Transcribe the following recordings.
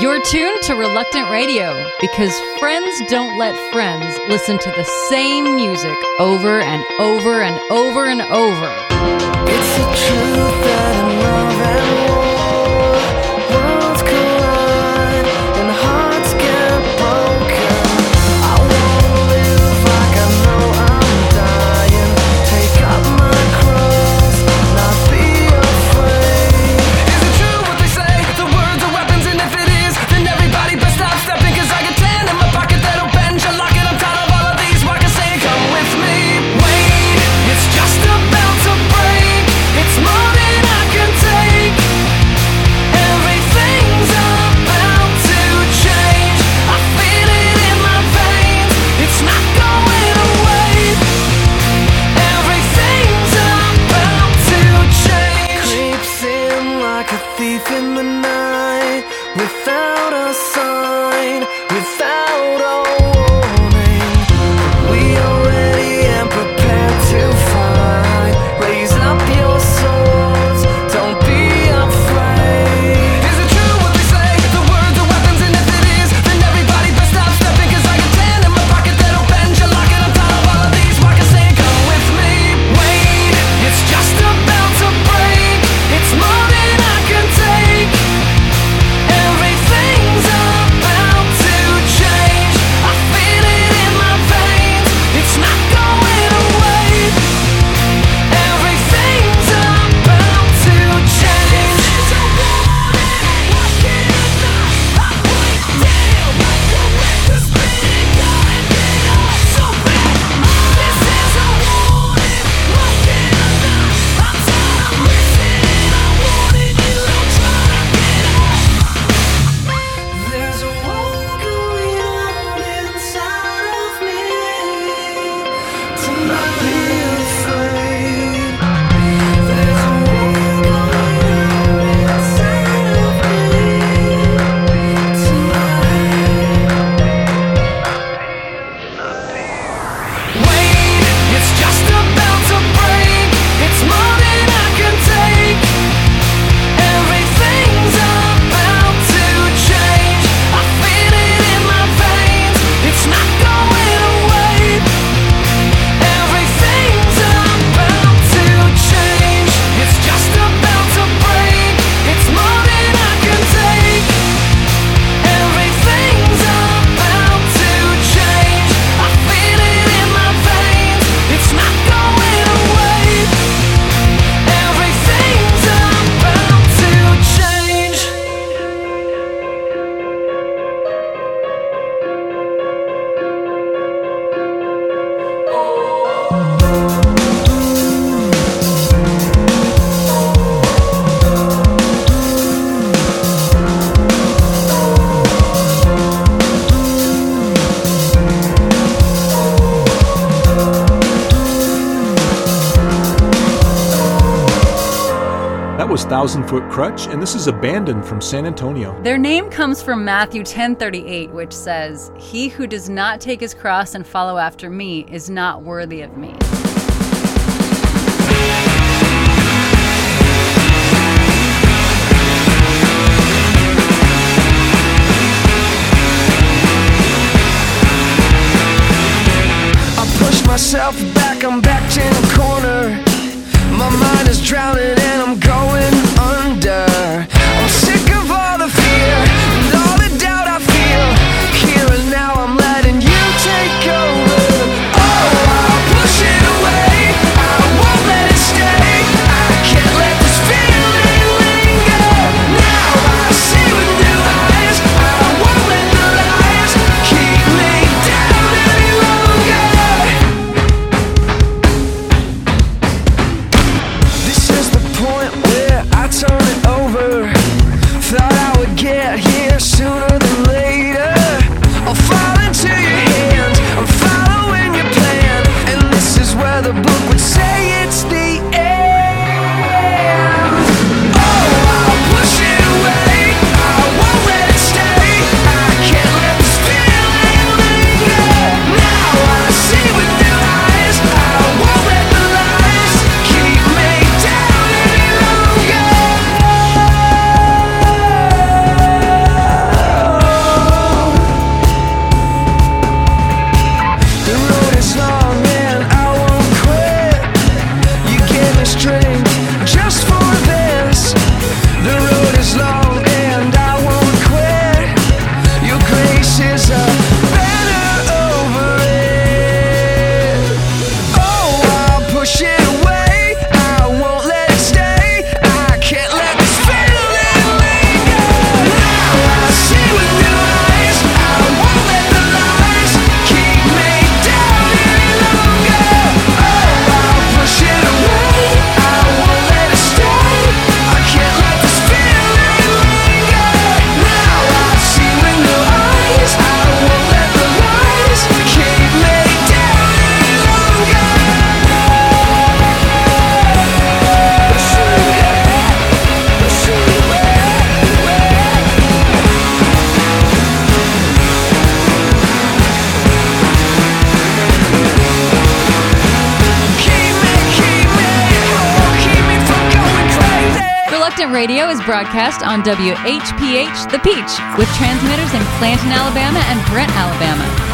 You're tuned to Reluctant Radio because friends don't let friends listen to the same music over and over and over and over. It's the truth that I'm loving. Foot Crutch, and this is Abandoned from San Antonio. Their name comes from Matthew 10:38, which says, "He who does not take his cross and follow after me is not worthy of me." myself Radio is broadcast on WHPH The Peach with transmitters in Clanton, Alabama and Brent, Alabama.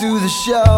to the show.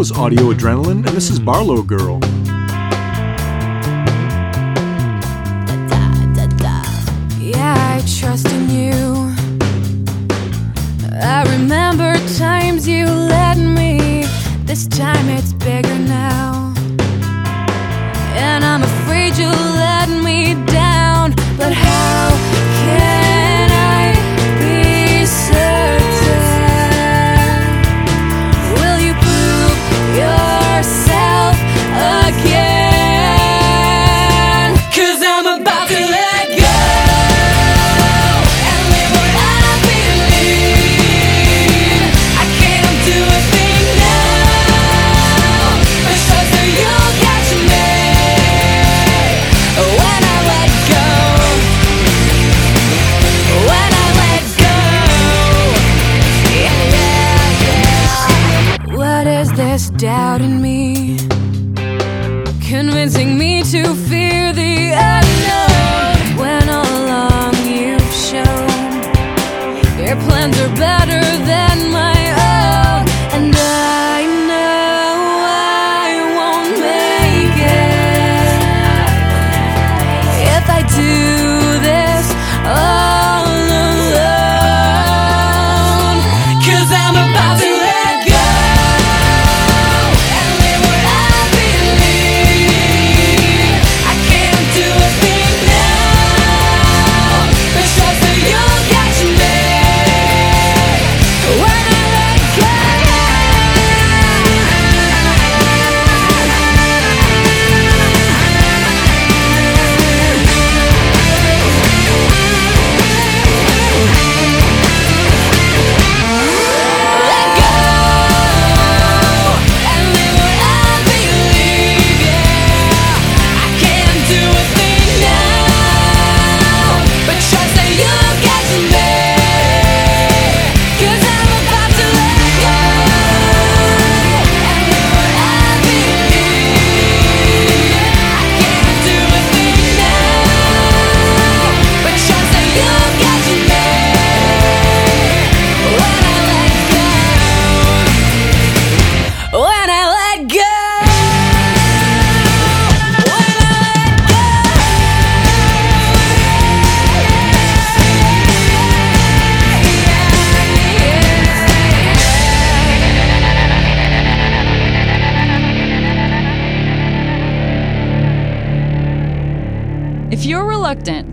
was Audio Adrenaline, and this is Barlow Girl. Remember times you led me. This time it's bigger now.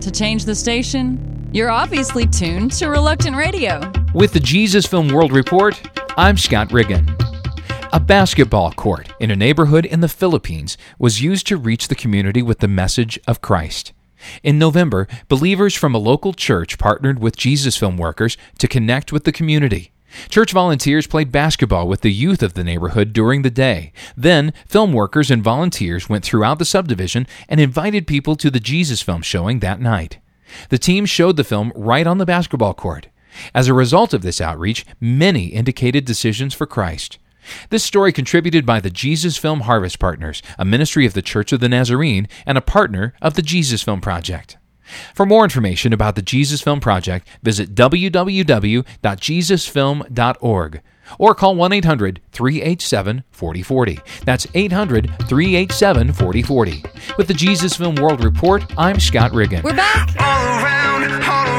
To change the station, you're obviously tuned to Reluctant Radio. With the Jesus Film World Report, I'm Scott Riggin. A basketball court in a neighborhood in the Philippines was used to reach the community with the message of Christ. In November, believers from a local church partnered with Jesus Film workers to connect with the community. Church volunteers played basketball with the youth of the neighborhood during the day. Then, film workers and volunteers went throughout the subdivision and invited people to the Jesus film showing that night. The team showed the film right on the basketball court. As a result of this outreach, many indicated decisions for Christ. This story contributed by the Jesus Film Harvest Partners, a ministry of the Church of the Nazarene and a partner of the Jesus Film Project. For more information about the Jesus Film Project, visit www.jesusfilm.org or call 1 800 387 4040. That's 800 387 4040. With the Jesus Film World Report, I'm Scott Riggin. We're back. All around, all around,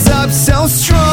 rises up so strong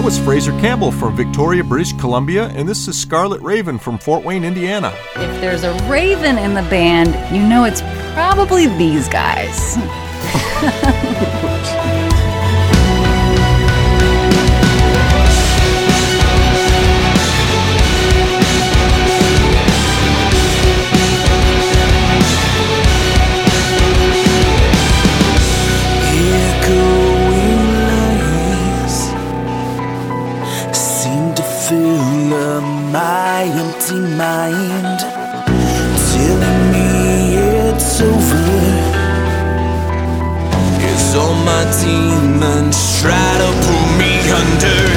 That was Fraser Campbell from Victoria, British Columbia, and this is Scarlet Raven from Fort Wayne, Indiana. If there's a raven in the band, you know it's probably these guys. my demons try to pull me under.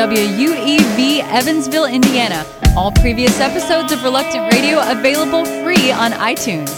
WUEV Evansville, Indiana. All previous episodes of Reluctant Radio available free on iTunes.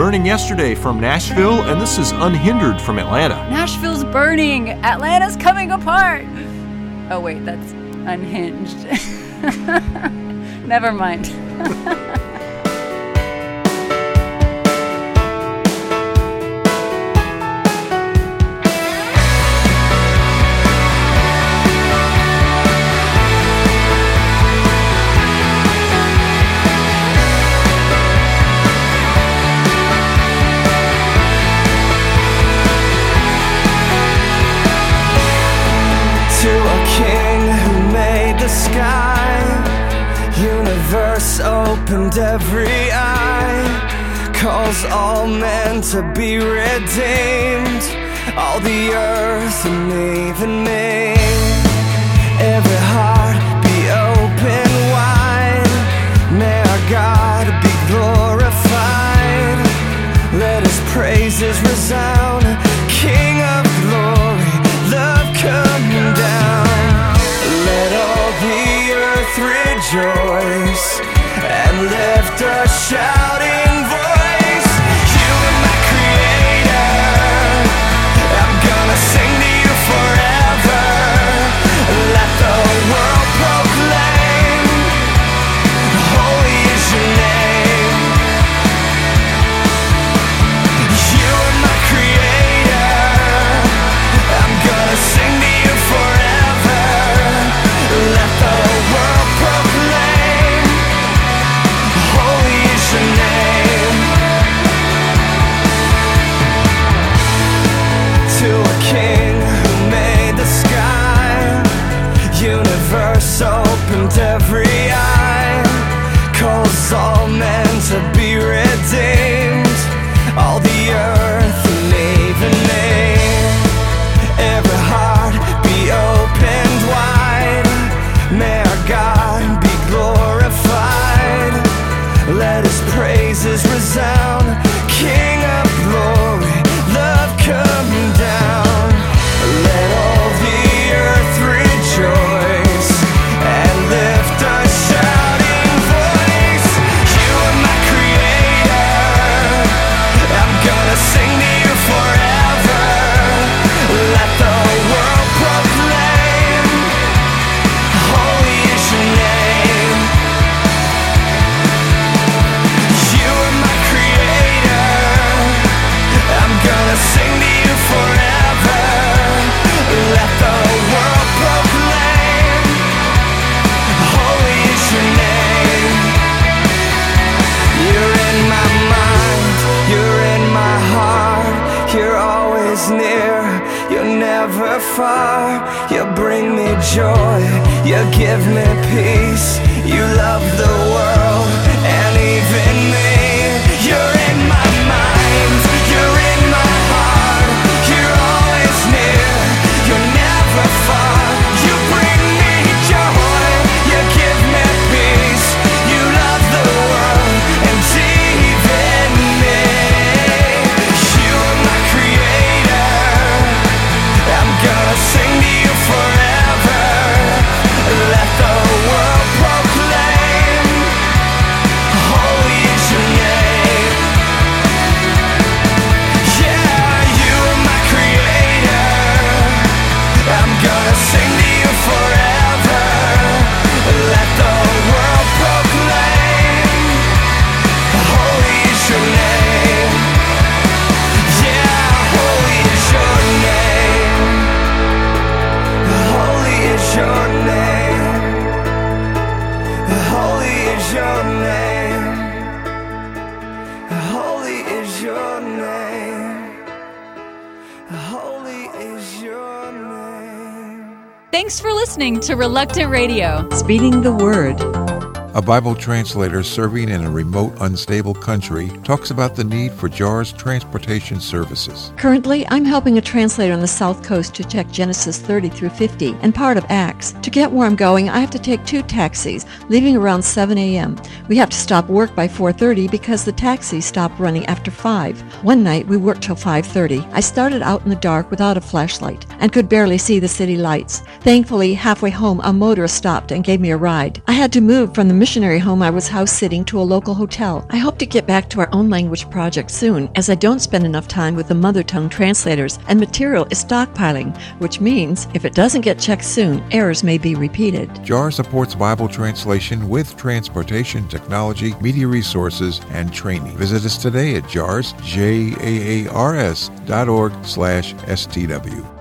Burning Yesterday from Nashville, and this is Unhindered from Atlanta. Nashville's burning. Atlanta's coming apart. Oh, wait, that's unhinged. Never mind. Opened every eye, calls all men to be redeemed. All the earth and even me. Every heart be open wide. May our God be glorified. Let his praises resound. King of glory, love come down. Let all the earth rejoice lift a shouting to Reluctant Radio. Speeding the word. A Bible translator serving in a remote, unstable country talks about the need for JAARS transportation services. Currently, I'm helping a translator on the South Coast to check Genesis 30 through 50 and part of Acts. To get where I'm going, I have to take two taxis, leaving around 7 a.m. We have to stop work by 4.30 because the taxis stop running after 5. One night, we worked till 5.30. I started out in the dark without a flashlight and could barely see the city lights. Thankfully, halfway home, a motorist stopped and gave me a ride. I had to move from the missionary home, I was house sitting to a local hotel. I hope to get back to our own language project soon, as I don't spend enough time with the mother tongue translators, and material is stockpiling, which means if it doesn't get checked soon, errors may be repeated. JAARS supports Bible translation with transportation technology, media resources, and training. Visit us today at JAARS, J-A-A-R-S dot org slash STW.